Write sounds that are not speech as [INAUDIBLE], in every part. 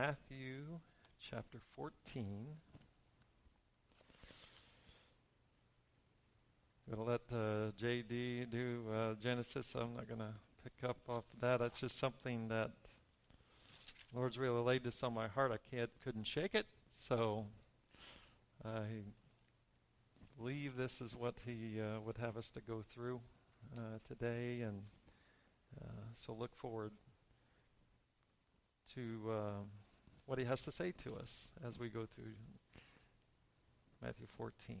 Matthew chapter 14. I'm going to let uh, JD do uh, Genesis. I'm not going to pick up off of that. That's just something that Lord's really laid this on my heart. I can't, couldn't shake it. So I believe this is what He uh, would have us to go through uh, today, and uh, so look forward to um, what he has to say to us as we go through Matthew 14.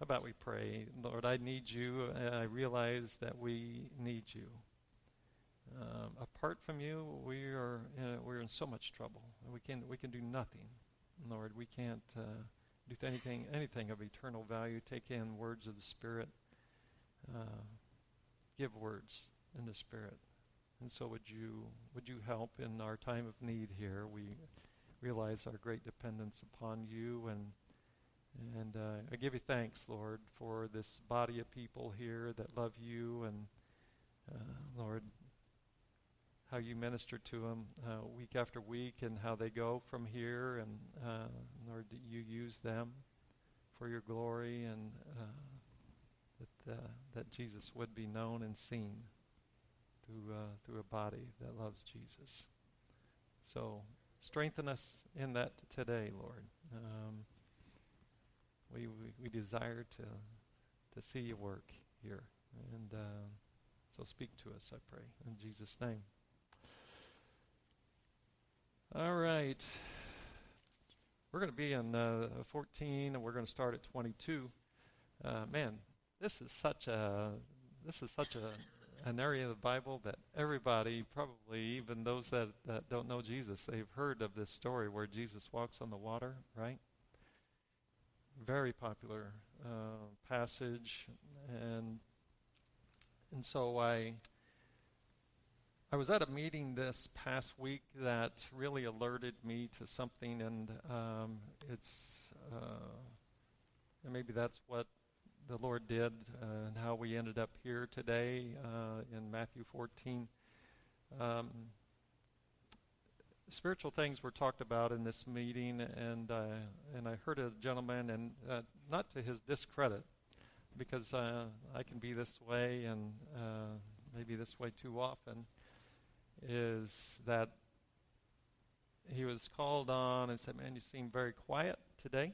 How about we pray? Lord, I need you, and I realize that we need you. Um, apart from you, we are uh, we're in so much trouble. We can we can do nothing, Lord. We can't uh, do anything anything of eternal value. Take in words of the Spirit. Uh, give words in the Spirit. And so would you would you help in our time of need here? We realize our great dependence upon you. And and uh, I give you thanks, Lord, for this body of people here that love you. And uh, Lord, how you minister to them uh, week after week and how they go from here. And uh, Lord, that you use them for your glory and uh, that uh, that Jesus would be known and seen through uh, through a body that loves Jesus. So strengthen us in that today, Lord. Um, we, we, we desire to to see you work here, and uh, so speak to us, I pray, in Jesus' name. All right, we're going to be in uh, 14, and we're going to start at 22. Uh, man, this is such a this is such a an area of the Bible that everybody, probably even those that, that don't know Jesus, they've heard of this story where Jesus walks on the water, right? Very popular uh, passage, and and so I I was at a meeting this past week that really alerted me to something, and um, it's uh, and maybe that's what the Lord did uh, and how we ended up here today uh, in Matthew 14. Um, spiritual things were talked about in this meeting, and uh, and I heard a gentleman, and uh, not to his discredit, because uh, I can be this way and uh, maybe this way too often, is that he was called on and said, "Man, you seem very quiet today,"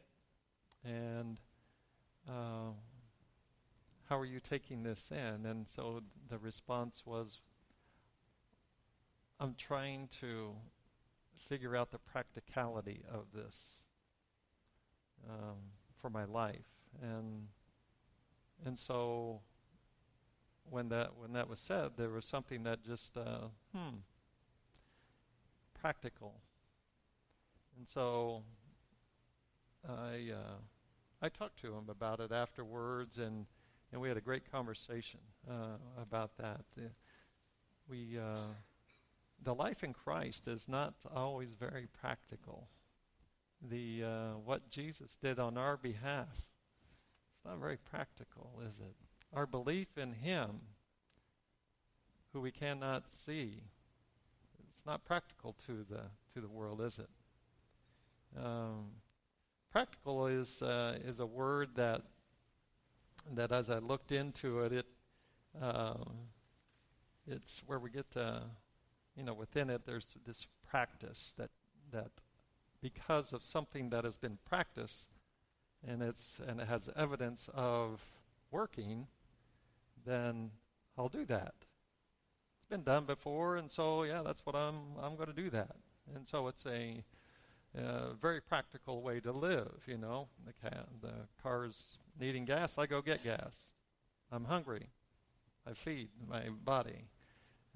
and uh, how are you taking this in? And so the response was, I'm trying to figure out the practicality of this um, for my life. And and so when that when that was said, there was something that just uh, hmm practical. And so I uh, I talked to him about it afterwards and and we had a great conversation uh, about that. The, we, uh, the life in Christ is not always very practical. The uh, what Jesus did on our behalf, it's not very practical, is it? Our belief in Him, who we cannot see, it's not practical to the to the world, is it? Um, practical is uh, is a word that that as I looked into it, it um, it's where we get to, you know, within it, there's this practice that that because of something that has been practiced, and it's and it has evidence of working, then I'll do that. It's been done before, and so yeah, that's what I'm I'm going to do that. And so it's a uh, very practical way to live. You know, the, ca- the car's needing gas, I go get gas. I'm hungry, I feed my body.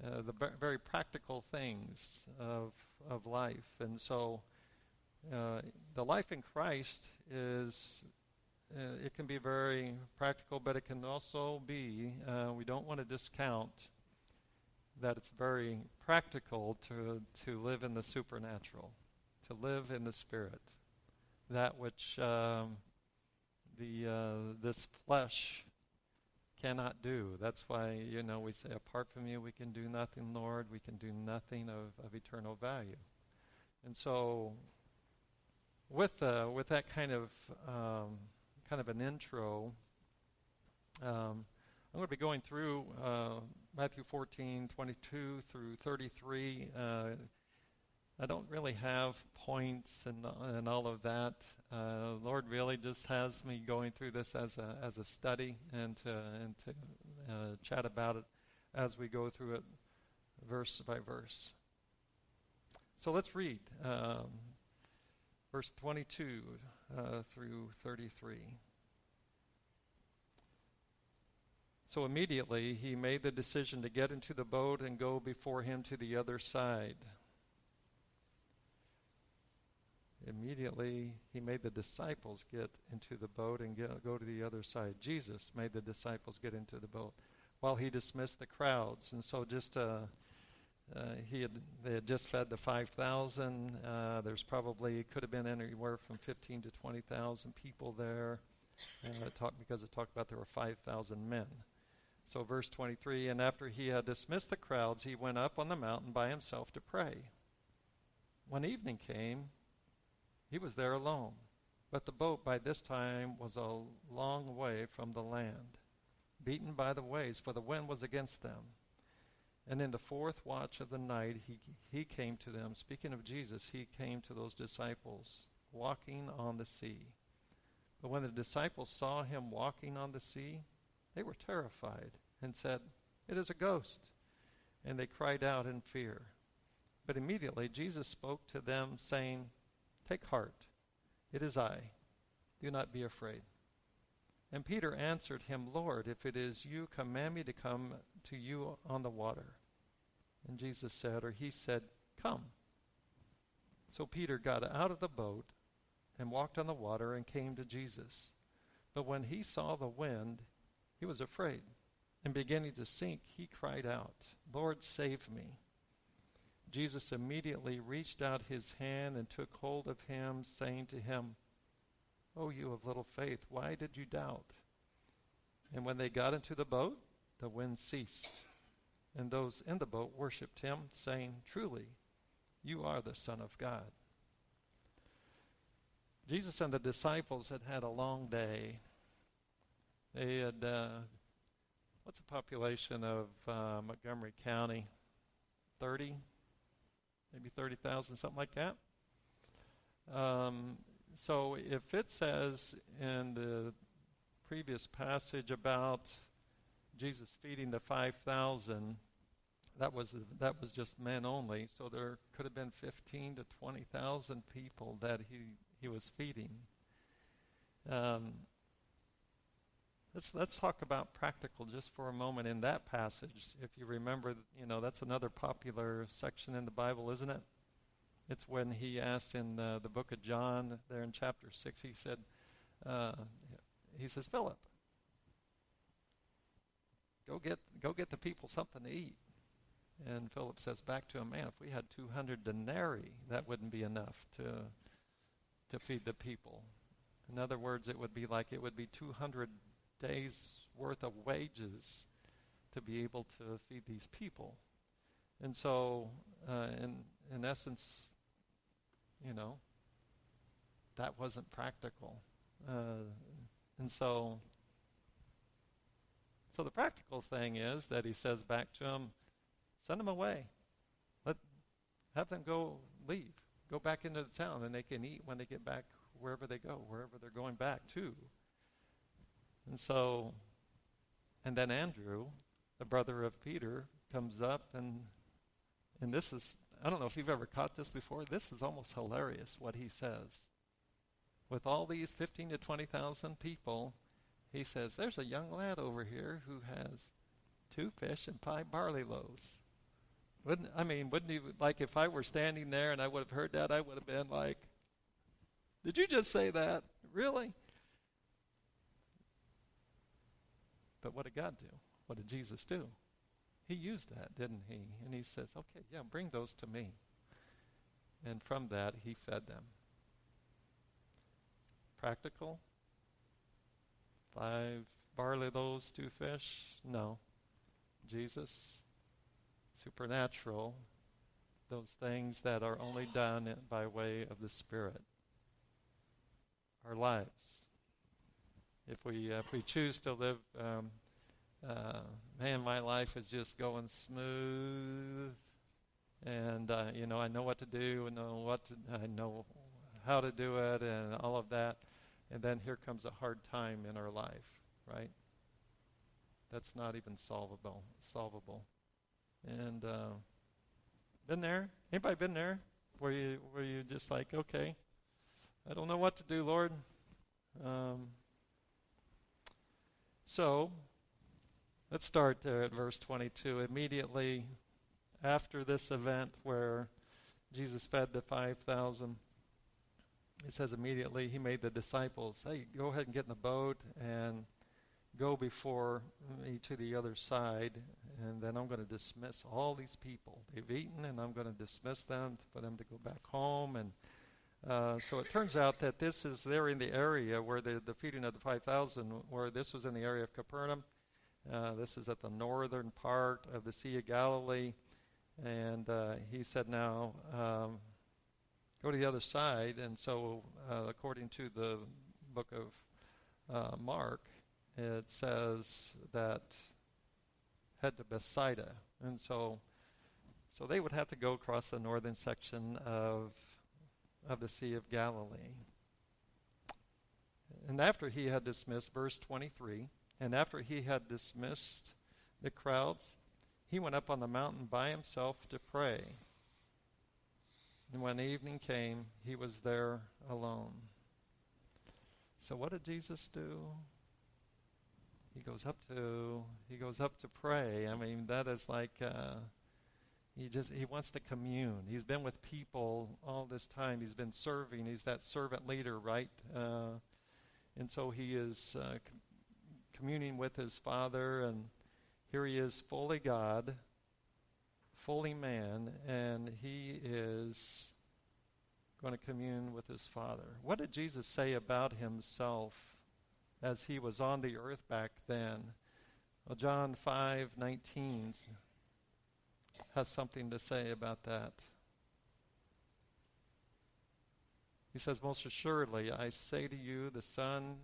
Uh, the b- very practical things of of life, and so uh, the life in Christ is. Uh, it can be very practical, but it can also be. Uh, we don't want to discount that it's very practical to to live in the supernatural to live in the Spirit, that which um, the uh, this flesh cannot do. That's why you know we say, apart from you, we can do nothing, Lord. We can do nothing of, of eternal value. And so, with uh, with that kind of um, kind of an intro, um, I'm going to be going through uh, Matthew 14, 22 through 33. Uh, I don't really have points and and all of that. Uh, Lord really just has me going through this as a as a study and to and to uh, chat about it as we go through it verse by verse. So let's read um, verse 22 uh, through 33. So immediately he made the decision to get into the boat and go before him to the other side. Immediately he made the disciples get into the boat and get, go to the other side. Jesus made the disciples get into the boat while he dismissed the crowds. And so just uh, uh, he had they had just fed the 5,000. Uh, there's probably could have been anywhere from 15 to 20,000 people there. And it talked because it talked about there were 5,000 men. So, verse 23 And after he had dismissed the crowds, he went up on the mountain by himself to pray. When evening came, he was there alone. But the boat by this time was a long way from the land, beaten by the waves, for the wind was against them. And in the fourth watch of the night, he, he came to them. Speaking of Jesus, he came to those disciples walking on the sea. But when the disciples saw him walking on the sea, they were terrified and said, It is a ghost. And they cried out in fear. But immediately Jesus spoke to them, saying, Take heart, it is I. Do not be afraid. And Peter answered him, Lord, if it is you, command me to come to you on the water. And Jesus said, or he said, Come. So Peter got out of the boat and walked on the water and came to Jesus. But when he saw the wind, he was afraid, and beginning to sink, he cried out, Lord, save me. Jesus immediately reached out his hand and took hold of him, saying to him, O oh, you of little faith, why did you doubt? And when they got into the boat, the wind ceased, and those in the boat worshipped him, saying, Truly, you are the Son of God. Jesus and the disciples had had a long day they had, uh, what's the population of uh, Montgomery County? 30, maybe 30,000, something like that. Um, so if it says in the previous passage about Jesus feeding the 5,000, that was that was just men only. So there could have been 15 to 20,000 people that he he was feeding. Um, Let's, let's talk about practical just for a moment in that passage. If you remember, you know, that's another popular section in the Bible, isn't it? It's when he asked in the, the book of John, there in chapter 6, he said, uh, he says, Philip, go get, go get the people something to eat. And Philip says back to him, man, if we had 200 denarii, that wouldn't be enough to, to feed the people. In other words, it would be like it would be 200 days worth of wages to be able to feed these people. And so, uh, in, in essence, you know, that wasn't practical. Uh, and so, so the practical thing is that he says back to them, send them away. Let, have them go leave. Go back into the town and they can eat when they get back wherever they go, wherever they're going back to. And so, and then Andrew, the brother of Peter, comes up and and this is I don't know if you've ever caught this before. This is almost hilarious what he says. With all these 15 to 20,000 people, he says, There's a young lad over here who has two fish and five barley loaves. Wouldn't I mean, wouldn't he like if I were standing there and I would have heard that, I would have been like, Did you just say that? Really? But what did God do? What did Jesus do? He used that, didn't he? And he says, okay, yeah, bring those to me. And from that, he fed them. Practical? Five barley loaves, two fish? No. Jesus, supernatural, those things that are only done by way of the Spirit. Our lives. If we uh, if we choose to live, um, uh, man, my life is just going smooth, and uh, you know I know what to do, and know what to, I know how to do it, and all of that, and then here comes a hard time in our life, right? That's not even solvable. Solvable, and uh, been there? Anybody been there? Where you where you just like, okay, I don't know what to do, Lord. Um, so let's start there at verse 22. Immediately after this event where Jesus fed the 5,000, it says immediately he made the disciples, hey, go ahead and get in the boat and go before me to the other side, and then I'm going to dismiss all these people. They've eaten, and I'm going to dismiss them for them to go back home. And uh, so it turns out that this is there in the area where the, the feeding of the 5,000, where this was in the area of Capernaum. Uh, this is at the northern part of the Sea of Galilee. And uh, he said, now um, go to the other side. And so, uh, according to the book of uh, Mark, it says that head to Bethsaida. And so so they would have to go across the northern section of of the Sea of Galilee. And after he had dismissed verse 23, and after he had dismissed the crowds, he went up on the mountain by himself to pray. And when evening came, he was there alone. So what did Jesus do? he goes up to he goes up to pray. I mean, that is like uh, he just he wants to commune. He's been with people all this time. He's been serving. He's that servant leader, right? Uh, and so he is uh, com- communing with his Father, and here he is, fully God, fully man, and he is going to commune with his Father. What did Jesus say about himself? as he was on the earth back then. Well, John 5:19 has something to say about that. He says, "Most assuredly, I say to you, the Son."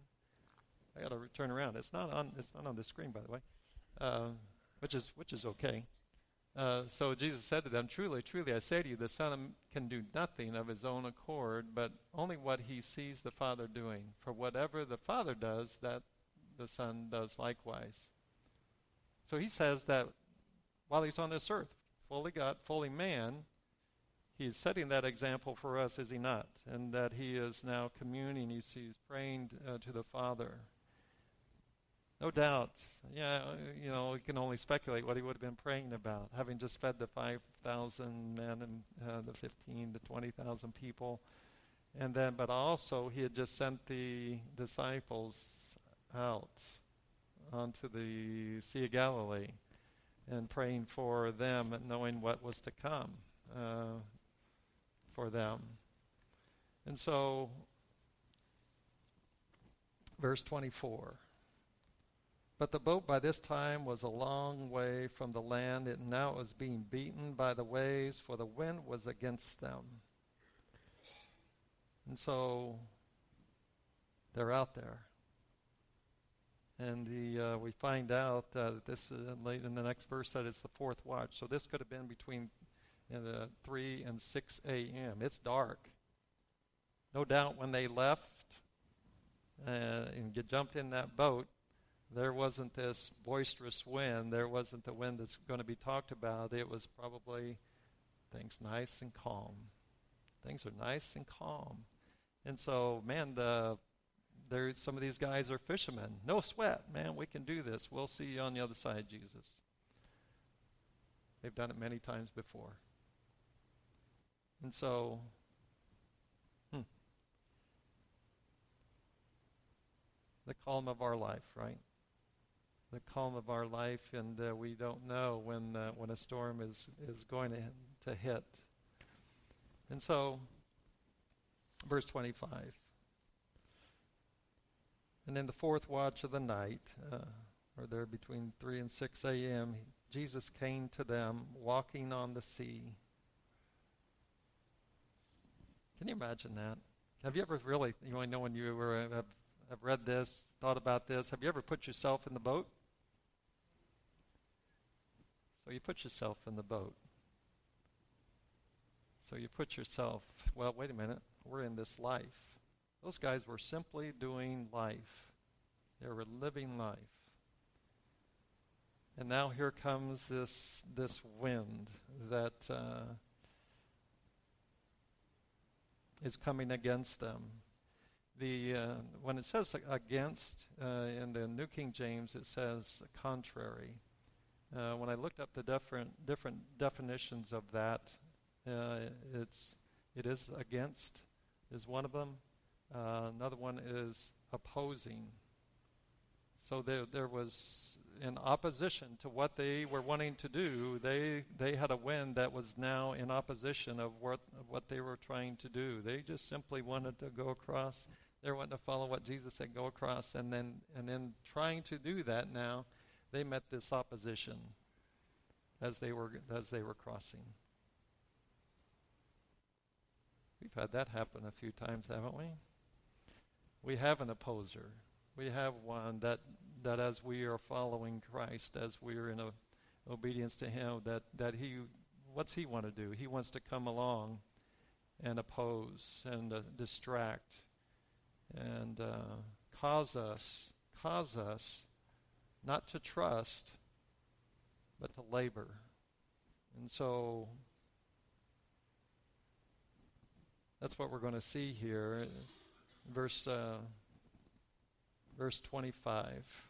I got to turn around. It's not on. It's not on the screen, by the way, uh, which is which is okay. Uh, so Jesus said to them, Truly, truly, I say to you, the Son can do nothing of his own accord, but only what he sees the Father doing. For whatever the Father does, that the Son does likewise. So he says that while he's on this earth, fully God, fully man, he's setting that example for us, is he not? And that he is now communing, he's, he's praying uh, to the Father. No doubt. Yeah, you know, we can only speculate what he would have been praying about, having just fed the 5,000 men and uh, the 15 to 20,000 people. And then, but also, he had just sent the disciples out onto the Sea of Galilee and praying for them and knowing what was to come uh, for them. And so, verse 24. But the boat by this time was a long way from the land, and now it was being beaten by the waves, for the wind was against them. And so they're out there. And the, uh, we find out uh, that this uh, late in the next verse that it's the fourth watch. So this could have been between uh, 3 and 6 a.m. It's dark. No doubt when they left uh, and get jumped in that boat, there wasn't this boisterous wind. There wasn't the wind that's going to be talked about. It was probably things nice and calm. Things are nice and calm. And so, man, the there some of these guys are fishermen. No sweat, man. We can do this. We'll see you on the other side, Jesus. They've done it many times before. And so, hmm, the calm of our life, right? the calm of our life, and uh, we don't know when uh, when a storm is is going to to hit. And so, verse twenty five. And in the fourth watch of the night, uh, or there between three and six a.m., Jesus came to them walking on the sea. Can you imagine that? Have you ever really, you only know, when you were, have, have read this, thought about this, have you ever put yourself in the boat? So you put yourself in the boat. So you put yourself, well, wait a minute, we're in this life. Those guys were simply doing life, they were living life. And now here comes this, this wind that uh, is coming against them. The, uh, when it says against uh, in the New King James, it says contrary. Uh, when I looked up the different different definitions of that, uh, it's it is against is one of them. Uh, another one is opposing. So there there was in opposition to what they were wanting to do. They they had a wind that was now in opposition of what of what they were trying to do. They just simply wanted to go across. They wanted to follow what Jesus said, go across, and then and then trying to do that now they met this opposition as they were as they were crossing. We've had that happen a few times, haven't we? We have an opposer. We have one that that as we are following Christ, as we are in a, obedience to Him, that that He, what's He want to do? He wants to come along and oppose and uh, distract and uh, cause us cause us not to trust, but to labor. And so that's what we're going to see here. Verse, uh, verse 25.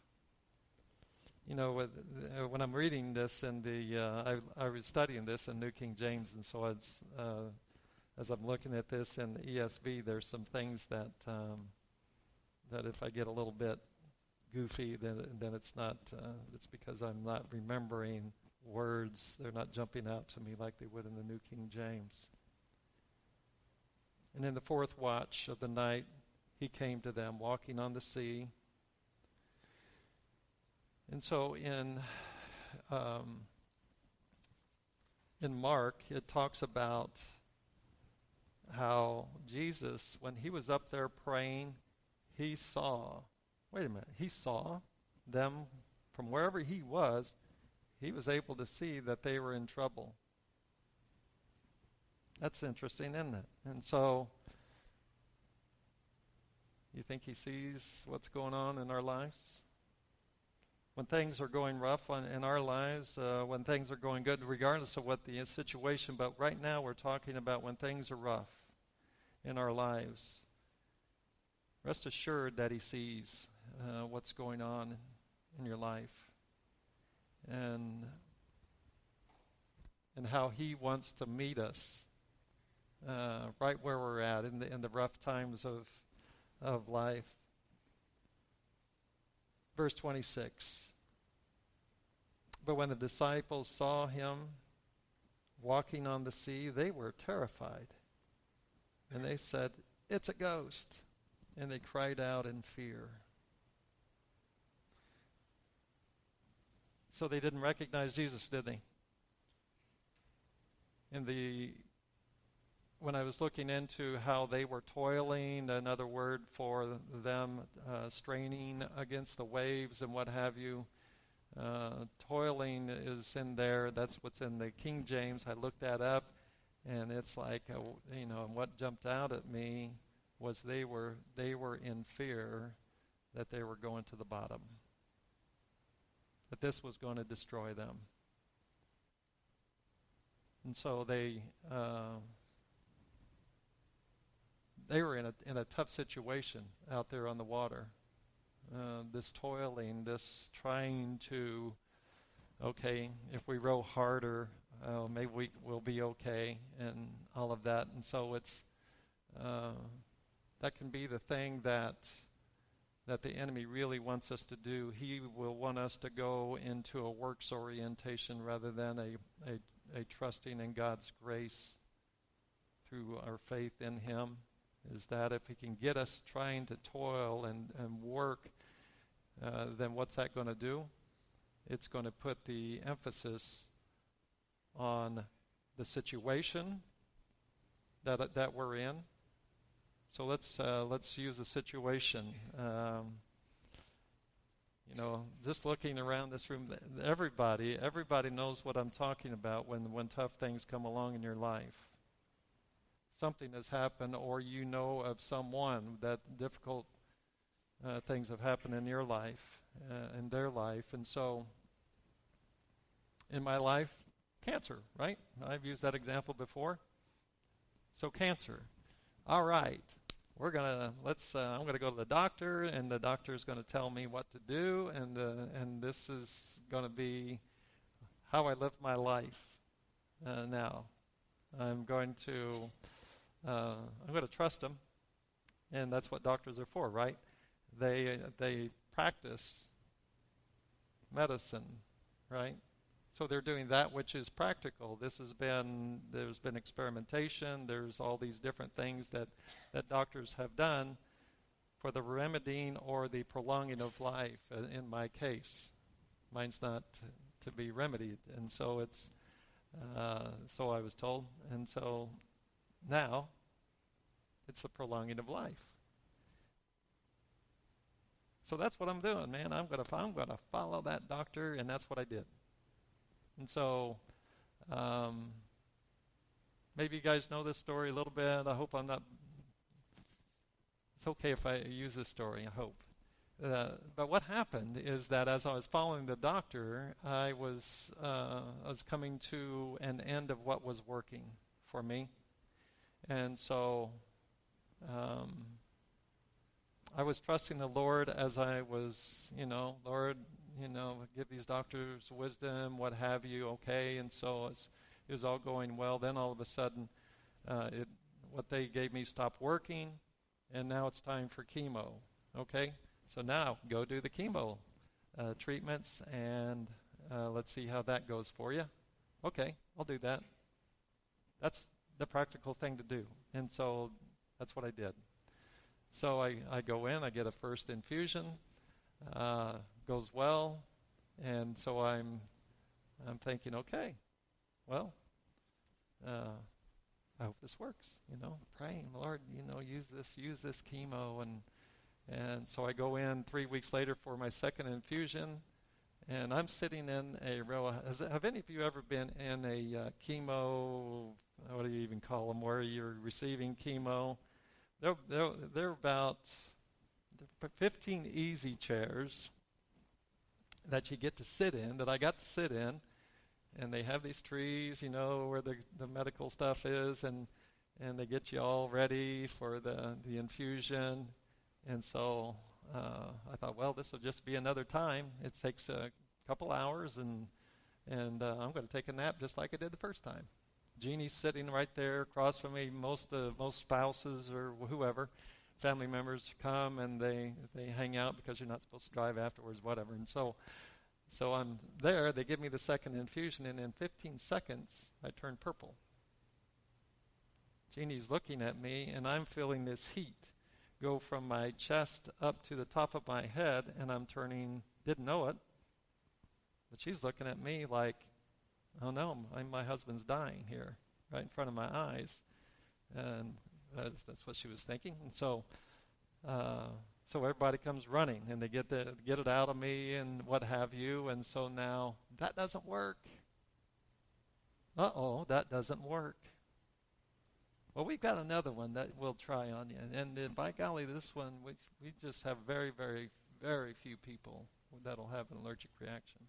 You know, uh, when I'm reading this in the, uh, I, I, was studying this in New King James, and so uh, as I'm looking at this in the ESV, there's some things that um, that if I get a little bit goofy, then then it's not. Uh, it's because I'm not remembering words. They're not jumping out to me like they would in the New King James. And in the fourth watch of the night, he came to them walking on the sea. And so in um, in Mark, it talks about how Jesus, when he was up there praying, he saw Wait a minute. He saw them from wherever he was. He was able to see that they were in trouble. That's interesting, isn't it? And so, you think he sees what's going on in our lives? When things are going rough on, in our lives, uh, when things are going good, regardless of what the situation, but right now we're talking about when things are rough in our lives. Rest assured that he sees uh, what's going on in your life and and how he wants to meet us uh, right where we're at in the in the rough times of of life. Verse 26. But when the disciples saw him walking on the sea, they were terrified. And they said, It's a ghost. And they cried out in fear. So they didn't recognize Jesus, did they? In the when I was looking into how they were toiling, another word for them, uh, straining against the waves and what have you. Uh, toiling is in there. That's what's in the King James. I looked that up, and it's like a, uh, you know. What jumped out at me was they were they were in fear that they were going to the bottom that this was going to destroy them. And so they uh, they were in a in a tough situation out there on the water. Uh, this toiling, this trying to, okay, if we row harder, uh, maybe we will be okay, and all of that. And so it's uh, that can be the thing that that the enemy really wants us to do. He will want us to go into a works orientation rather than a, a, a trusting in God's grace through our faith in Him. Is that if He can get us trying to toil and, and work, uh, then what's that going to do? It's going to put the emphasis on the situation that, that we're in So let's uh, let's use a situation. Um, you know, just looking around this room, everybody everybody knows what I'm talking about when when tough things come along in your life. Something has happened, or you know of someone that difficult uh, things have happened in your life, uh, in their life, and so in my life, cancer. Right? I've used that example before. So cancer. All right we're gonna let's uh, I'm gonna go to the doctor, and the doctor is gonna tell me what to do, and uh, and this is gonna be how I live my life uh, now. I'm going to uh, I'm going to trust them, and that's what doctors are for, right? They they practice medicine, right? So they're doing that which is practical. This has been there's been experimentation. There's all these different things that that doctors have done for the remedying or the prolonging of life. Uh, in my case, mine's not to be remedied, and so it's uh, so I was told, and so now it's the prolonging of life. So that's what I'm doing, man. I'm gonna I'm gonna follow that doctor, and that's what I did. And so, um, maybe you guys know this story a little bit. I hope I'm not. It's okay if I use this story, I hope. Uh, but what happened is that as I was following the doctor, I was uh, I was coming to an end of what was working for me, and so um, I was trusting the Lord as I was, you know, Lord, you know, give these doctors wisdom, what have you, okay. And so it was all going well. Then all of a sudden, uh, it, what they gave me stopped working, and now it's time for chemo, okay. So now go do the chemo uh, treatments, and uh, let's see how that goes for you. Okay, I'll do that. That's the practical thing to do. And so that's what I did. So I, I go in, I get a first infusion. Uh, goes well, and so I'm I'm thinking, okay, well, uh, I hope this works. You know, praying, Lord, you know, use this, use this chemo, and and so I go in three weeks later for my second infusion, and I'm sitting in a row. Have any of you ever been in a uh, chemo? What do you even call them? Where you're receiving chemo? They're they're, they're about 15 easy chairs that you get to sit in, that I got to sit in. And they have these trees, you know, where the, the medical stuff is, and, and they get you all ready for the, the infusion. And so uh, I thought, well, this will just be another time. It takes a couple hours, and, and uh, I'm going to take a nap just like I did the first time. Jeannie's sitting right there across from me. Most uh, most spouses or whoever, family members come and they they hang out because you're not supposed to drive afterwards, whatever. And so, so I'm there. They give me the second infusion, and in 15 seconds, I turn purple. Jeannie's looking at me, and I'm feeling this heat go from my chest up to the top of my head, and I'm turning. Didn't know it, but she's looking at me like, "Oh no, my, my husband's dying here, right in front of my eyes." And that's, that's what she was thinking. And so, uh, so everybody comes running and they get the, get it out of me and what have you. And so now that doesn't work. Uh oh, that doesn't work. Well, we've got another one that we'll try on you. And, and by golly, this one, we, we just have very, very, very few people that'll have an allergic reaction.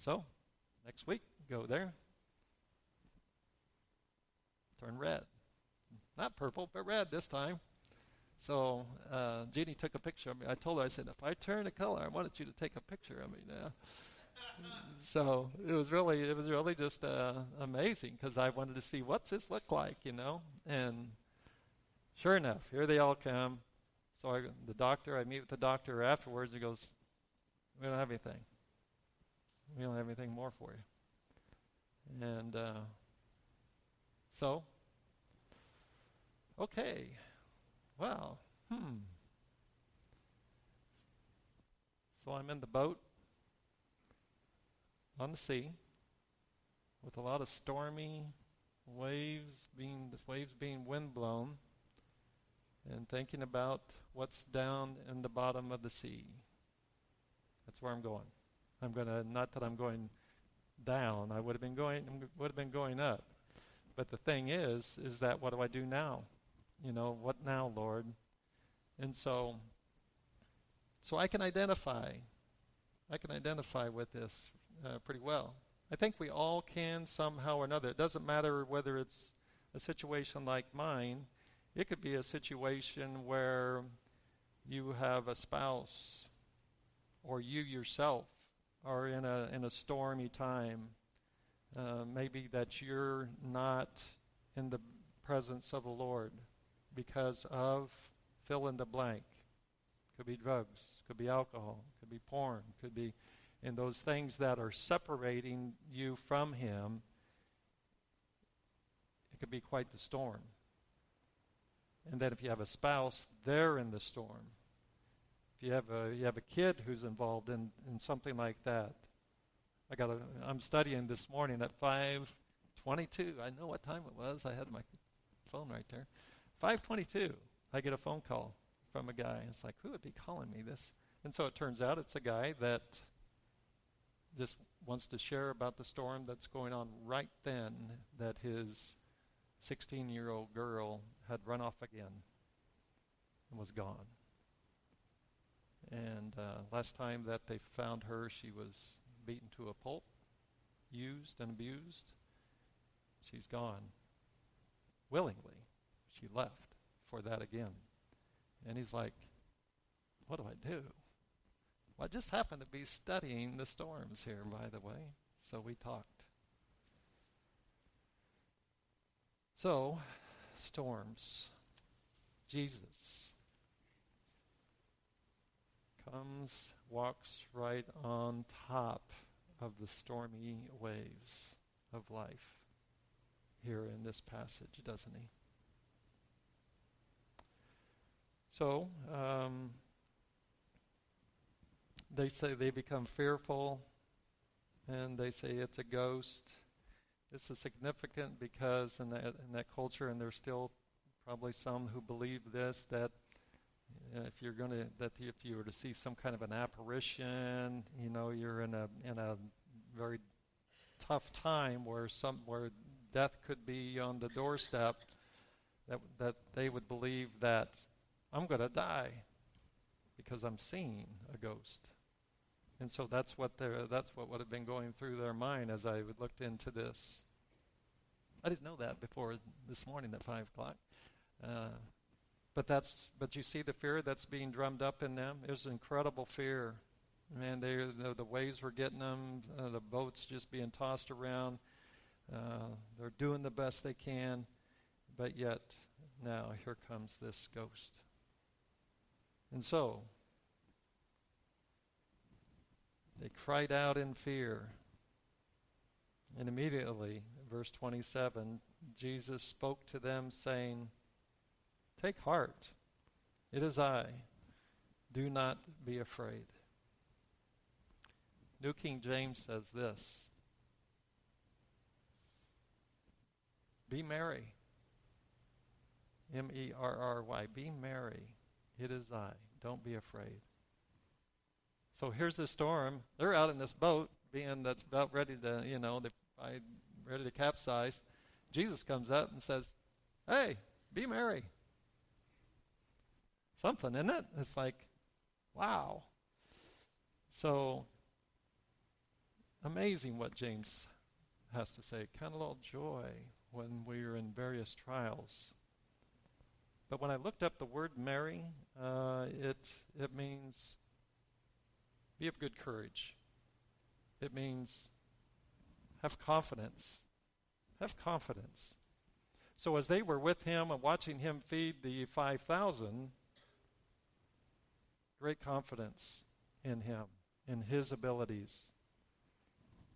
So, next week, go there. Turn red. Not purple, but red this time. So uh, Jeannie took a picture of me. I told her, I said, if I turn a color, I wanted you to take a picture of me now. [LAUGHS] so it was really, it was really just uh, amazing because I wanted to see what's this look like, you know. And sure enough, here they all come. So I, the doctor, I meet with the doctor afterwards. He goes, "We don't have anything. We don't have anything more for you." And uh, so Okay. Well, hmm. So I'm in the boat on the sea with a lot of stormy waves being the waves being windblown and thinking about what's down in the bottom of the sea. That's where I'm going. I'm going to, not that I'm going down, I would have been going, would have been going up. But the thing is, is that what do I do now? You know, what now, Lord? And so, so I can identify, I can identify with this uh, pretty well. I think we all can somehow or another. It doesn't matter whether it's a situation like mine. It could be a situation where you have a spouse or you yourself are in a in a stormy time uh, maybe that you're not in the presence of the Lord because of fill in the blank. Could be drugs, could be alcohol, could be porn, could be in those things that are separating you from Him. It could be quite the storm. And then if you have a spouse, they're in the storm. If you have a you have a kid who's involved in, in something like that, I got a, I'm studying this morning at 5:22. I know what time it was. I had my phone right there. 5:22. I get a phone call from a guy. It's like, who would be calling me this? And so it turns out it's a guy that just wants to share about the storm that's going on right then that his 16-year-old girl had run off again and was gone. And uh, last time that they found her, she was beaten to a pulp, used and abused. She's gone. Willingly, she left for that again. And he's like, What do I do? Well, I just happened to be studying the storms here, by the way. So we talked. So, storms. Jesus comes walks right on top of the stormy waves of life here in this passage, doesn't he? So, um, they say they become fearful and they say it's a ghost. This is significant because in that, in that culture, and there's still probably some who believe this, that uh, if you're going to that if you were to see some kind of an apparition, you know, you're in a in a very tough time where some where death could be on the doorstep. That that they would believe that I'm going to die because I'm seeing a ghost. And so that's what that's what would have been going through their mind as I looked into this. I didn't know that before this morning at five o'clock. Uh, but that's but you see the fear that's being drummed up in them. It was incredible fear. Man, they the, the waves were getting them. Uh, the boats just being tossed around. Uh, they're doing the best they can, but yet now here comes this ghost. And so they cried out in fear. And immediately, verse 27, Jesus spoke to them, saying, Take heart. It is I. Do not be afraid. New King James says this Be merry. M E R R Y. Be merry. It is I. Don't be afraid. So here's the storm. They're out in this boat, being that's about ready to, you know, they ready to capsize. Jesus comes up and says, "Hey, be merry." Something, isn't it? It's like, wow. So amazing what James has to say. Count a little joy when we are in various trials. But when I looked up the word merry, uh, it it means be of good courage. It means have confidence. Have confidence. So as they were with him and watching him feed the 5,000, great confidence in him, in his abilities.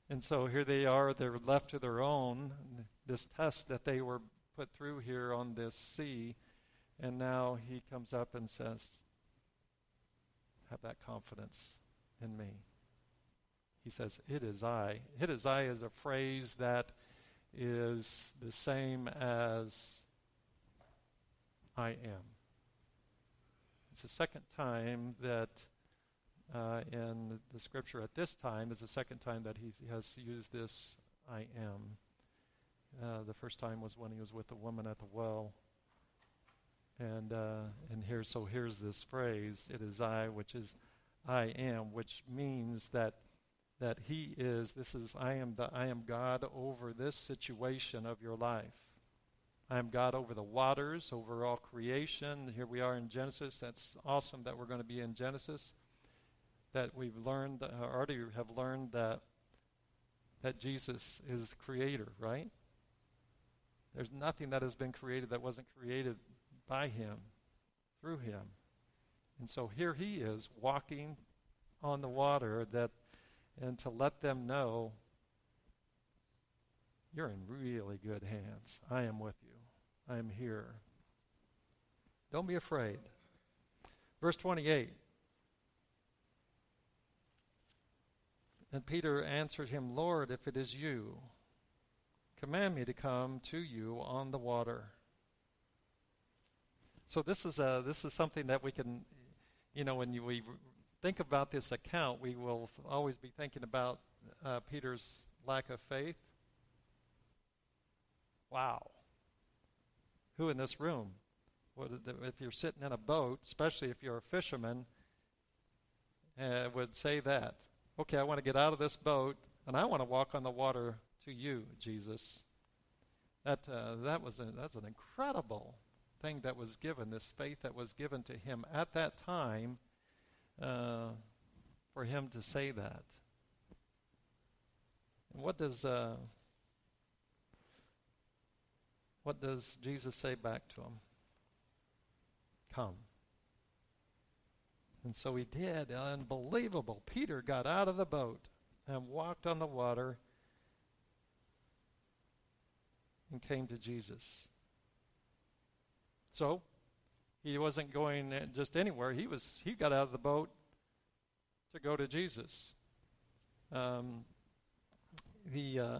And so here they are, they're left to their own, this test that they were put through here on this sea. And now he comes up and says, Have that confidence in me. He says, It is I. It is I is a phrase that is the same as I am. It's the second time that uh, in the scripture at this time is the second time that he has used this I am. Uh, the first time was when he was with the woman at the well. And uh, and here, so here's this phrase: "It is I, which is I am," which means that that He is. This is I am the I am God over this situation of your life. I am God over the waters, over all creation. Here we are in Genesis. That's awesome that we're going to be in Genesis. That we've learned, uh, already have learned that that Jesus is creator, right? There's nothing that has been created that wasn't created by him, through him. And so here he is walking on the water that and to let them know you're in really good hands. I am with you. I am here. Don't be afraid. Verse 28. And Peter answered him, Lord, if it is you, command me to come to you on the water. So this is a this is something that we can, you know, when you, we think about this account, we will always be thinking about uh, Peter's lack of faith. Wow. Who in this room, if you're sitting in a boat, especially if you're a fisherman, uh, would say that? Okay, I want to get out of this boat and I want to walk on the water to you, Jesus. That uh, that was a, that's an incredible thing that was given, this faith that was given to him at that time uh, for him to say that. And what does uh, what does Jesus say back to him? Come. And so he did. Unbelievable. Peter got out of the boat and walked on the water and came to Jesus. So, he wasn't going just anywhere. He was he got out of the boat to go to Jesus. Um, the uh,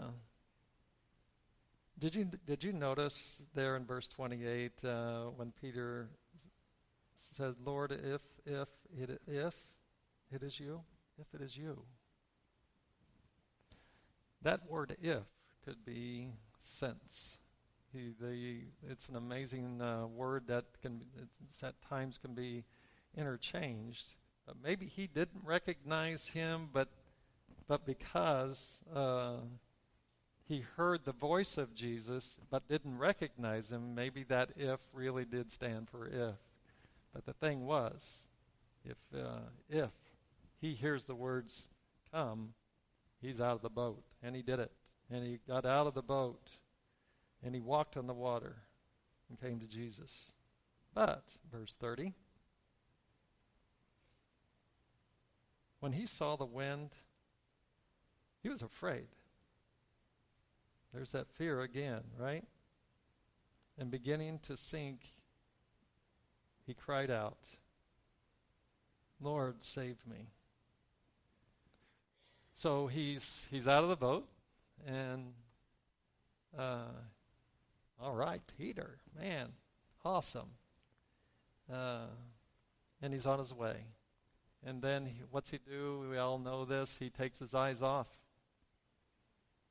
did you did you notice there in verse 28 uh, when Peter says, "Lord, if if it if it is you, if it is you." That word "if" could be since. He, the, it's an amazing uh, word that can at times can be interchanged. But maybe he didn't recognize him, but but because uh, he heard the voice of Jesus but didn't recognize him, maybe that if really did stand for if. But the thing was, if uh, if he hears the words "come," he's out of the boat, and he did it, and he got out of the boat and he walked on the water and came to Jesus. But, verse 30, when he saw the wind, he was afraid. There's that fear again, right? And beginning to sink, he cried out, Lord, save me. So he's he's out of the boat, and uh, all right, Peter, man, awesome. Uh, and he's on his way. And then he, what's he do? We all know this. He takes his eyes off.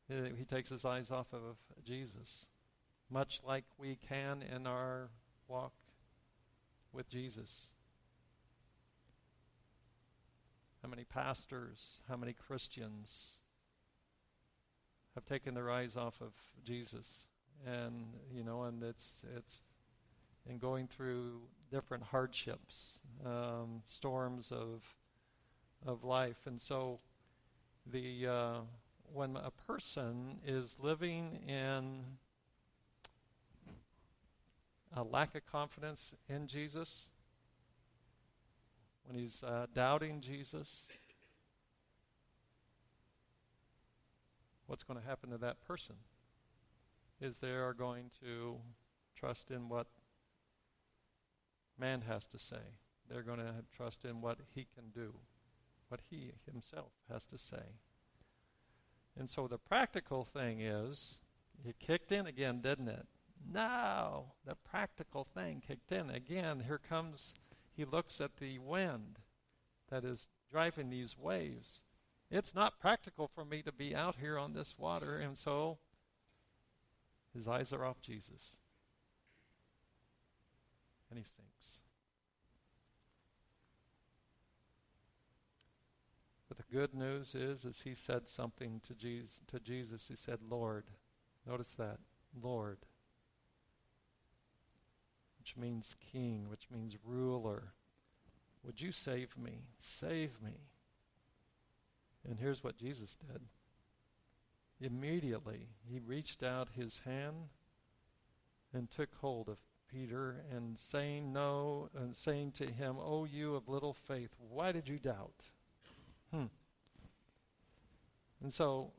He, takes his eyes off of Jesus, much like we can in our walk with Jesus. How many pastors, how many Christians have taken their eyes off of Jesus? and you know, and it's it's and going through different hardships, um, storms of of life, and so the uh, when a person is living in a lack of confidence in Jesus, when he's uh, doubting Jesus, what's going to happen to that person? is they are going to trust in what man has to say. They're going to trust in what he can do, what he himself has to say. And so the practical thing is, it kicked in again, didn't it? No, the practical thing kicked in again. Here comes, he looks at the wind that is driving these waves. It's not practical for me to be out here on this water, and so his eyes are off Jesus. And he sinks. The good news is, is he said something to Jesus, to Jesus. He said, Lord. Notice that. Lord. Which means king, which means ruler. Would you save me? Save me. And here's what Jesus did. Immediately, he reached out his hand and took hold of Peter and saying no and saying to him, "O you of little faith, why did you doubt?" Hmm. And so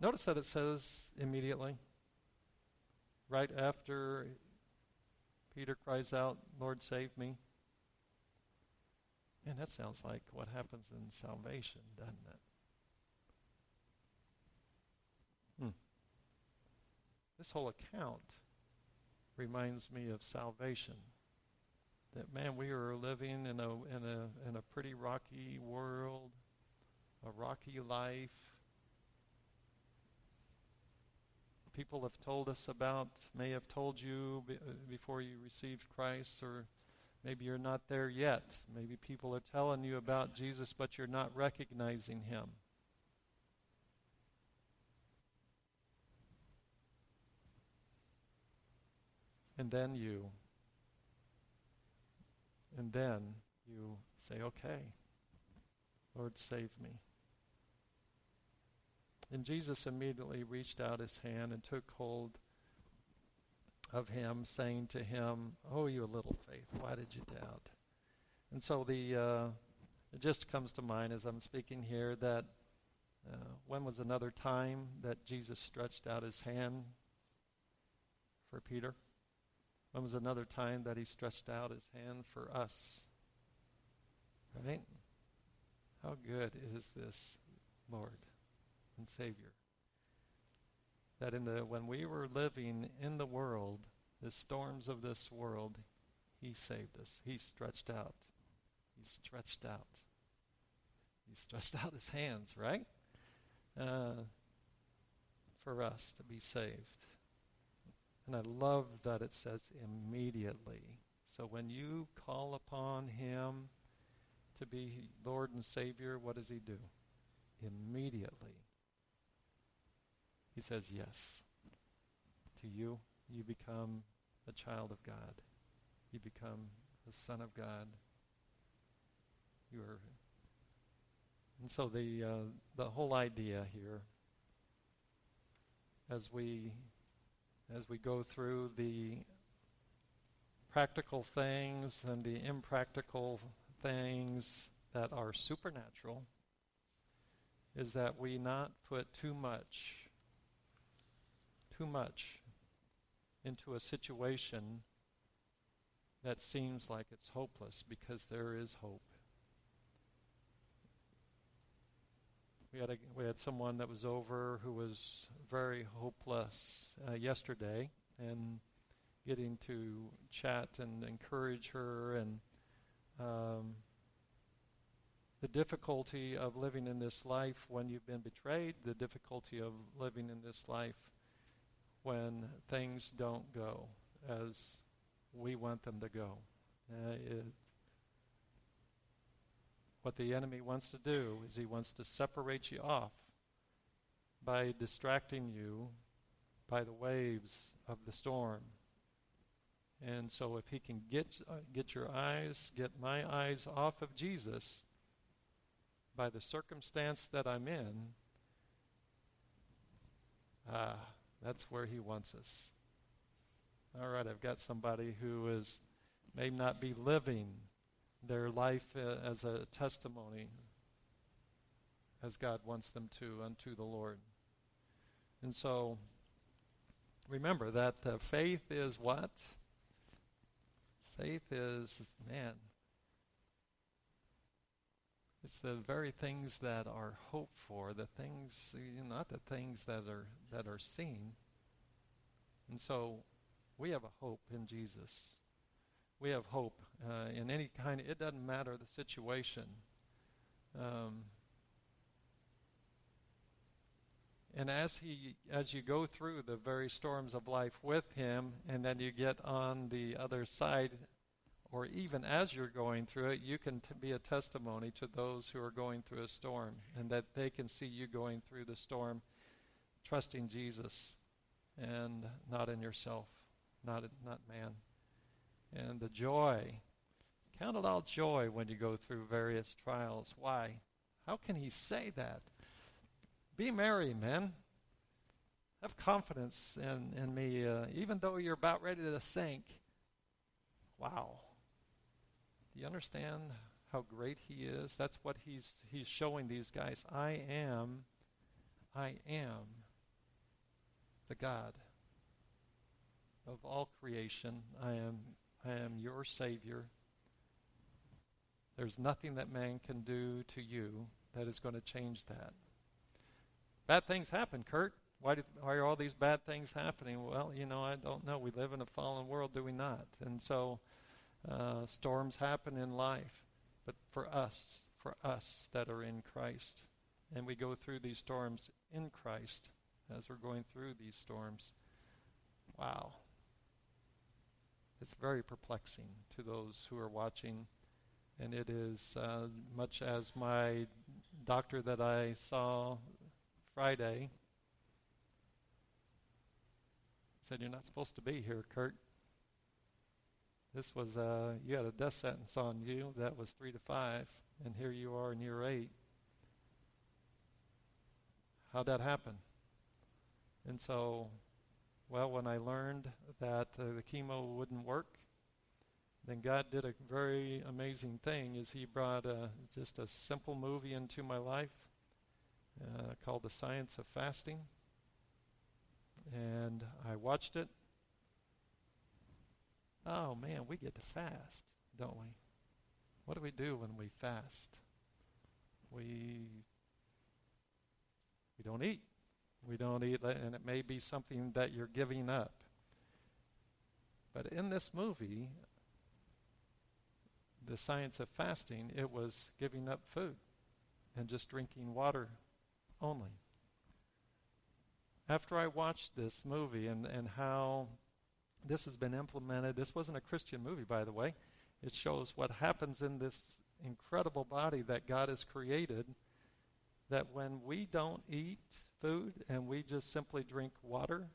notice that it says immediately right after Peter cries out, "Lord, save me." And that sounds like what happens in salvation, doesn't it? Hmm. This whole account reminds me of salvation. That man, we are living in a in a in a pretty rocky world, a rocky life. People have told us about, may have told you uh, before you received Christ, or maybe you're not there yet. Maybe people are telling you about Jesus, but you're not recognizing him. And then you. And then you say, okay, Lord, save me. And Jesus immediately reached out his hand and took hold of him, saying to him, Oh, you little faith, why did you doubt? And so the uh, it just comes to mind as I'm speaking here that uh, when was another time that Jesus stretched out his hand for Peter? When was another time that he stretched out his hand for us? Right? How good is this Lord and Savior? That in the when we were living in the world, the storms of this world, he saved us. He stretched out. He stretched out. He stretched out his hands, right? Uh, for us to be saved. And I love that it says immediately. So when you call upon Him to be Lord and Savior, what does He do? Immediately. He says yes. To you, you become a child of God. You become a son of God. You are. And so the uh, the whole idea here, as we as we go through the practical things and the impractical things that are supernatural is that we not put too much too much into a situation that seems like it's hopeless because there is hope. We had, a, we had someone that was over who was very hopeless uh, yesterday, and getting to chat and encourage her, and um, the difficulty of living in this life when you've been betrayed, the difficulty of living in this life when things don't go as we want them to go. Uh, it, what the enemy wants to do is he wants to separate you off by distracting you by the waves of the storm. And so if he can get uh, get your eyes, get my eyes off of Jesus by the circumstance that I'm in, ah, that's where he wants us. All right, I've got somebody who is may not be living their life uh, as a testimony as God wants them to unto the Lord. And so remember that faith is what? Faith is, man, it's the very things that are hoped for, the things, not the things that are that are seen. And so we have a hope in Jesus. We have hope uh, in any kind. It doesn't matter the situation. Um, and as he, as you go through the very storms of life with him, and then you get on the other side, or even as you're going through it, you can t- be a testimony to those who are going through a storm, and that they can see you going through the storm, trusting Jesus, and not in yourself, not not man and the joy. Count it all joy when you go through various trials. Why? How can he say that? Be merry, men. Have confidence in, in me, uh, even though you're about ready to sink. Wow. Do you understand how great he is? That's what he's, he's showing these guys. I am, I am the God of all creation. I am am your Savior. There's nothing that man can do to you that is going to change that. Bad things happen, Kurt. Why, do, why are all these bad things happening? Well, you know, I don't know. We live in a fallen world, do we not? And so uh, storms happen in life. But for us, for us that are in Christ, and we go through these storms in Christ as we're going through these storms, wow. It's very perplexing to those who are watching. And it is uh, much as my doctor that I saw Friday said, You're not supposed to be here, Kurt. This was, uh, you had a death sentence on you that was three to five, and here you are in year eight. How'd that happen? And so well, when I learned that uh, the chemo wouldn't work, then God did a very amazing thing is he brought a, just a simple movie into my life uh, called The Science of Fasting. And I watched it. Oh man, we get to fast, don't we? What do we do when we fast? We we don't eat. We don't eat, and it may be something that you're giving up. But in this movie, the science of fasting, it was giving up food and just drinking water only. After I watched this movie and, and how this has been implemented, this wasn't a Christian movie, by the way. It shows what happens in this incredible body that God has created. That when we don't eat food and we just simply drink water,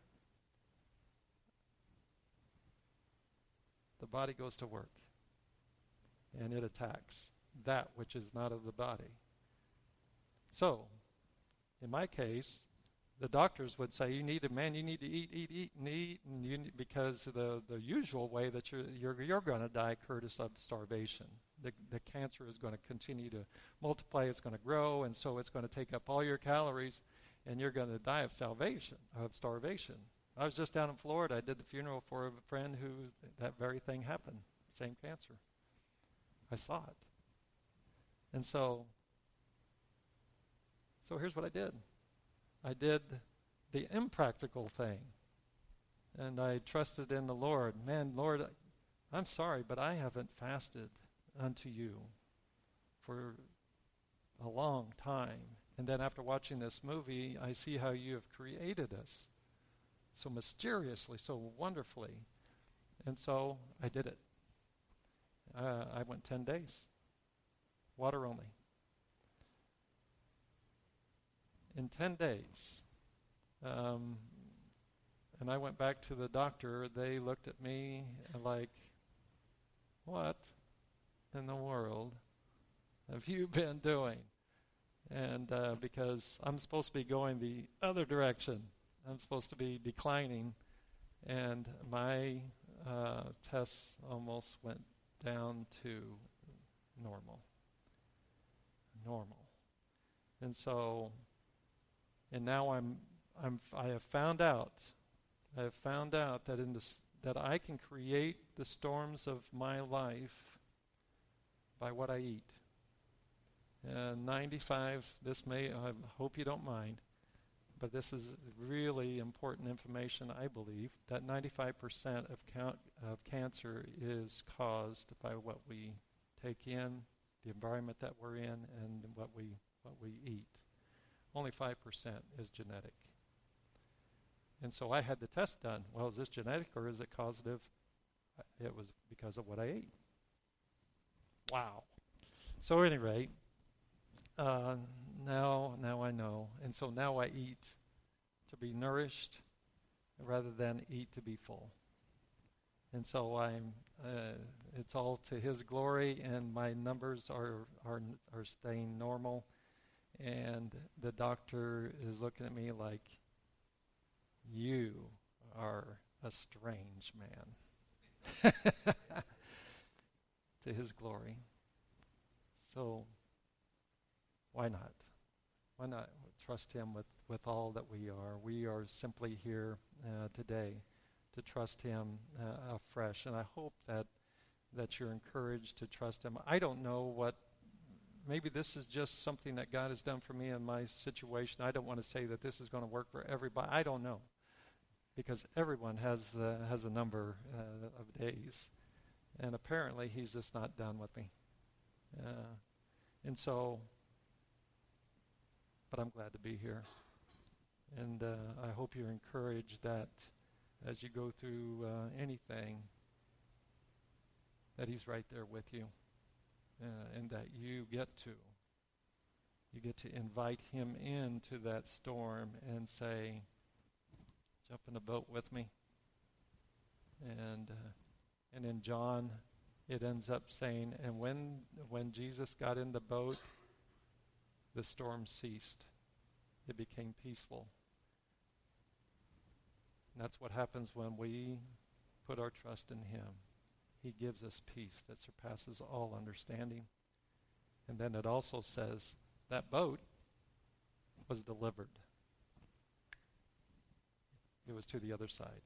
the body goes to work and it attacks that which is not of the body. So, in my case, the doctors would say you need a man you need to eat eat eat and eat and you need, because the the usual way that you're you're, you're going to die Curtis of starvation the, the cancer is going to continue to multiply it's going to grow and so it's going to take up all your calories and you're going to die of salvation, of starvation. I was just down in Florida. I did the funeral for a friend who that very thing happened, same cancer. I saw it. And so so here's what I did. I did the impractical thing. And I trusted in the Lord. Man, Lord, I'm sorry, but I haven't fasted unto you for a long time. And then after watching this movie, I see how you have created us so mysteriously, so wonderfully. And so I did it. Uh, I went 10 days, water only. In 10 days, um, and I went back to the doctor, they looked at me like, What in the world have you [LAUGHS] been doing? And uh, because I'm supposed to be going the other direction, I'm supposed to be declining, and my uh, tests almost went down to normal. Normal, and so, and now I'm I'm I have found out, I have found out that in this that I can create the storms of my life by what I eat. Uh, 95, this may, I hope you don't mind, but this is really important information, I believe, that 95% of, count, of cancer is caused by what we take in, the environment that we're in, and what we, what we eat. Only 5% is genetic. And so I had the test done. Well, is this genetic or is it causative? It was because of what I ate. Wow. So, at any rate, uh, now, now I know. And so now I eat to be nourished rather than eat to be full. And so I'm, uh, it's all to His glory, and my numbers are, are, are staying normal. And the doctor is looking at me like, You are a strange man. [LAUGHS] to His glory. So, why not? Why not trust Him with, with all that we are? We are simply here uh, today to trust Him uh, afresh. And I hope that, that you're encouraged to trust Him. I don't know what, maybe this is just something that God has done for me in my situation. I don't want to say that this is going to work for everybody. I don't know. Because everyone has, uh, has a number uh, of days. And apparently, He's just not done with me. Uh, and so but I'm glad to be here. And uh, I hope you're encouraged that as you go through uh, anything, that He's right there with you, uh, and that you get to you get to invite Him into that storm and say, "Jump in the boat with me." And uh, and in John, it ends up saying, "And when when Jesus got in the boat." The storm ceased. It became peaceful. And that's what happens when we put our trust in Him. He gives us peace that surpasses all understanding. And then it also says that boat was delivered. It was to the other side.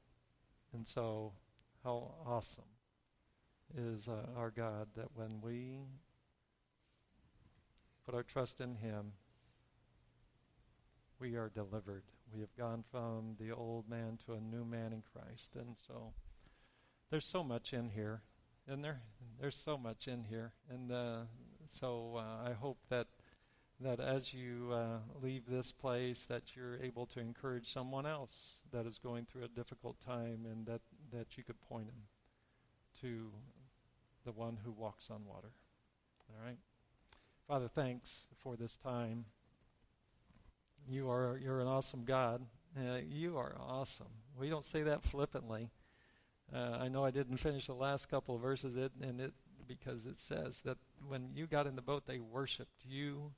And so, how awesome is uh, our God that when we put our trust in Him, we are delivered. We have gone from the old man to a new man in Christ. And so there's so much in here. And there, there's so much in here. And uh, so uh, I hope that that as you uh, leave this place, that you're able to encourage someone else that is going through a difficult time, and that that you could point them to the one who walks on water. All right. Father, thanks for this time. You are you're an awesome God. Uh, you are awesome. We don't say that flippantly. Uh, I know I didn't finish the last couple of verses, it, and it because it says that when you got in the boat, they worshipped you,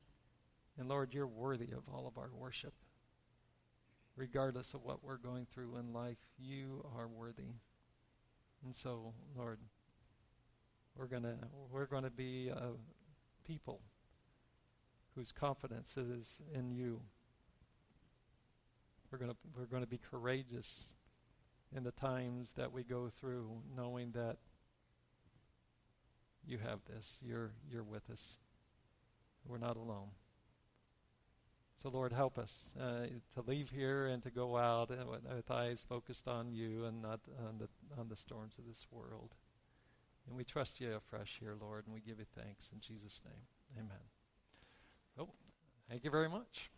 and Lord, you're worthy of all of our worship. Regardless of what we're going through in life, you are worthy. And so, Lord, we're gonna we're gonna be a people whose confidence is in you. We're going to we're going to be courageous in the times that we go through, knowing that you have this. You're you're with us. We're not alone. So Lord, help us uh, to leave here and to go out with eyes focused on you and not on the on the storms of this world. And we trust you afresh here, Lord, and we give you thanks in Jesus' name. Amen. Oh, thank you very much.